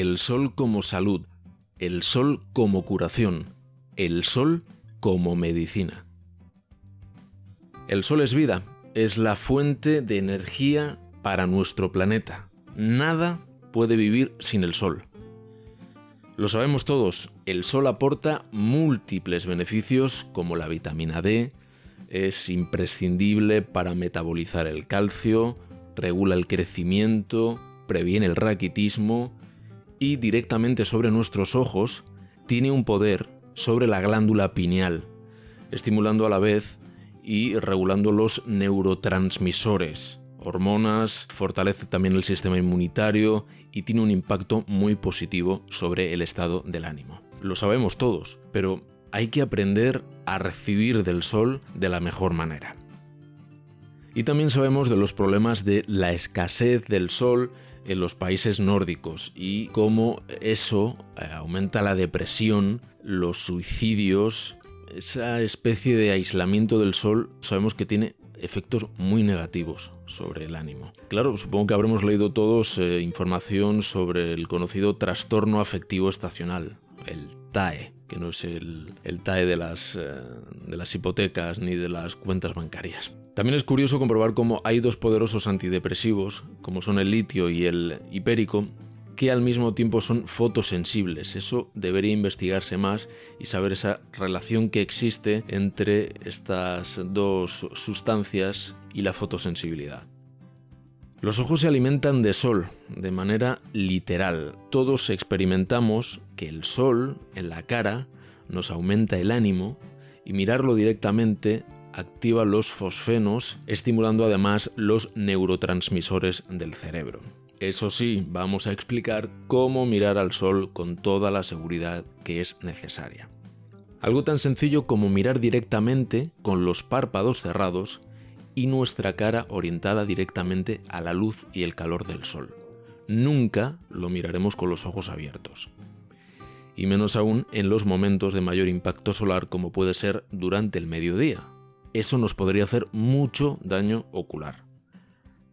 el sol como salud, el sol como curación, el sol como medicina. El sol es vida, es la fuente de energía para nuestro planeta. Nada puede vivir sin el sol. Lo sabemos todos, el sol aporta múltiples beneficios como la vitamina D, es imprescindible para metabolizar el calcio, regula el crecimiento, previene el raquitismo y directamente sobre nuestros ojos tiene un poder sobre la glándula pineal, estimulando a la vez y regulando los neurotransmisores, hormonas, fortalece también el sistema inmunitario y tiene un impacto muy positivo sobre el estado del ánimo. Lo sabemos todos, pero hay que aprender a recibir del sol de la mejor manera. Y también sabemos de los problemas de la escasez del sol en los países nórdicos y cómo eso eh, aumenta la depresión, los suicidios, esa especie de aislamiento del sol sabemos que tiene efectos muy negativos sobre el ánimo. Claro, supongo que habremos leído todos eh, información sobre el conocido trastorno afectivo estacional, el TAE, que no es el, TAE de las, eh, de las hipotecas ni de las cuentas bancarias. También es curioso comprobar cómo hay dos poderosos antidepresivos, como son el litio y el hipérico, que al mismo tiempo son fotosensibles. Eso debería investigarse más y saber esa relación que existe entre estas dos sustancias y la fotosensibilidad. Los ojos se alimentan de sol, de manera literal. Todos experimentamos que el sol en la cara nos aumenta el ánimo y mirarlo directamente activa los fosfenos, estimulando además los neurotransmisores del cerebro. Eso sí, vamos a explicar cómo mirar al sol con toda la seguridad que es necesaria. Algo tan sencillo como mirar directamente con los párpados cerrados y nuestra cara orientada directamente a la luz y el calor del sol. Nunca lo miraremos con los ojos abiertos. Y menos aún en los momentos de mayor impacto solar como puede ser durante el mediodía. Eso nos podría hacer mucho daño ocular.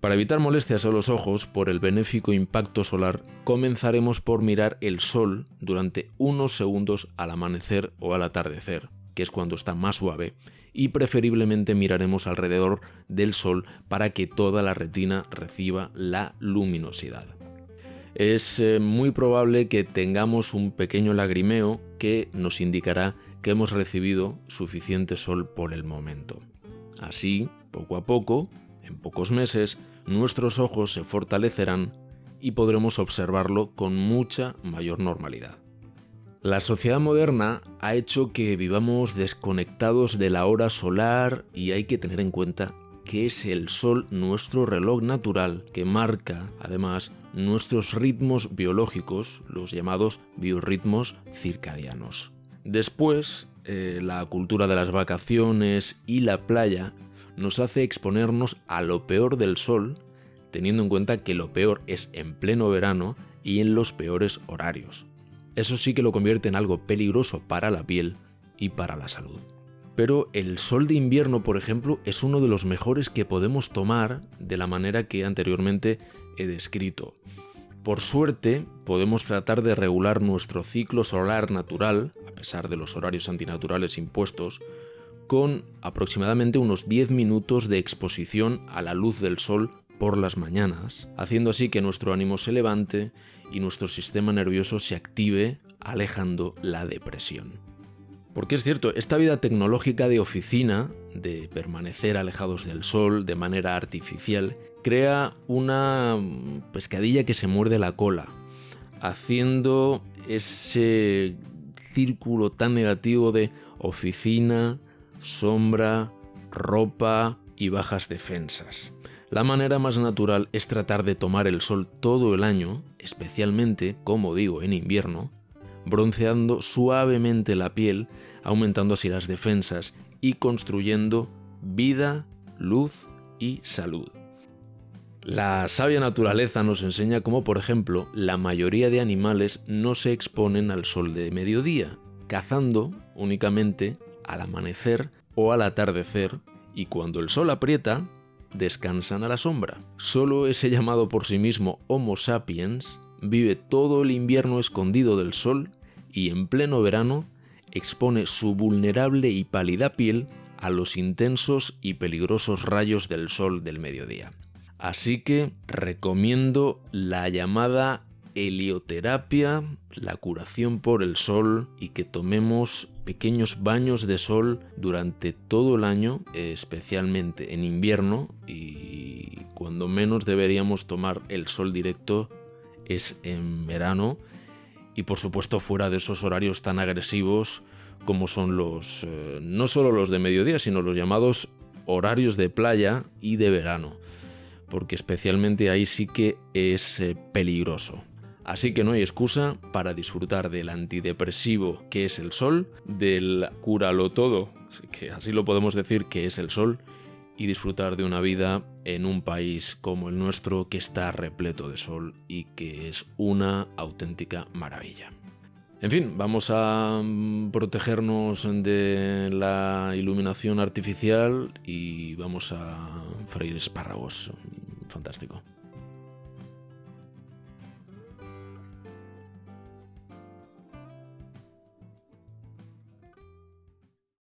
Para evitar molestias a los ojos por el benéfico impacto solar, comenzaremos por mirar el sol durante unos segundos al amanecer o al atardecer, que es cuando está más suave, y preferiblemente miraremos alrededor del sol para que toda la retina reciba la luminosidad. Es eh, muy probable que tengamos un pequeño lagrimeo que nos indicará que hemos recibido suficiente sol por el momento. Así, poco a poco, en pocos meses, nuestros ojos se fortalecerán y podremos observarlo con mucha mayor normalidad. La sociedad moderna ha hecho que vivamos desconectados de la hora solar y hay que tener en cuenta que es el sol nuestro reloj natural que marca además nuestros ritmos biológicos, los llamados biorritmos circadianos. Después, eh, la cultura de las vacaciones y la playa nos hace exponernos a lo peor del sol, teniendo en cuenta que lo peor es en pleno verano y en los peores horarios. Eso sí que lo convierte en algo peligroso para la piel y para la salud. Pero el sol de invierno, por ejemplo, es uno de los mejores que podemos tomar de la manera que anteriormente he descrito. Por suerte, podemos tratar de regular nuestro ciclo solar natural, a pesar de los horarios antinaturales impuestos, con aproximadamente unos 10 minutos de exposición a la luz del sol por las mañanas, haciendo así que nuestro ánimo se levante y nuestro sistema nervioso se active, alejando la depresión. Porque es cierto, esta vida tecnológica de oficina, de permanecer alejados del sol de manera artificial, crea una pescadilla que se muerde la cola, haciendo ese círculo tan negativo de oficina, sombra, ropa y bajas defensas. La manera más natural es tratar de tomar el sol todo el año, especialmente, como digo, en invierno, bronceando suavemente la piel, aumentando así las defensas y construyendo vida, luz y salud. La sabia naturaleza nos enseña cómo, por ejemplo, la mayoría de animales no se exponen al sol de mediodía, cazando únicamente al amanecer o al atardecer, y cuando el sol aprieta, descansan a la sombra. Solo ese llamado por sí mismo Homo sapiens vive todo el invierno escondido del sol y en pleno verano expone su vulnerable y pálida piel a los intensos y peligrosos rayos del sol del mediodía. Así que recomiendo la llamada helioterapia, la curación por el sol y que tomemos pequeños baños de sol durante todo el año, especialmente en invierno y cuando menos deberíamos tomar el sol directo es en verano y por supuesto fuera de esos horarios tan agresivos como son los eh, no solo los de mediodía, sino los llamados horarios de playa y de verano, porque especialmente ahí sí que es eh, peligroso. Así que no hay excusa para disfrutar del antidepresivo que es el sol, del cúralo todo, que así lo podemos decir que es el sol, y disfrutar de una vida en un país como el nuestro que está repleto de sol y que es una auténtica maravilla. En fin, vamos a mm, protegernos de la iluminación artificial y vamos a freír espárragos. Fantástico.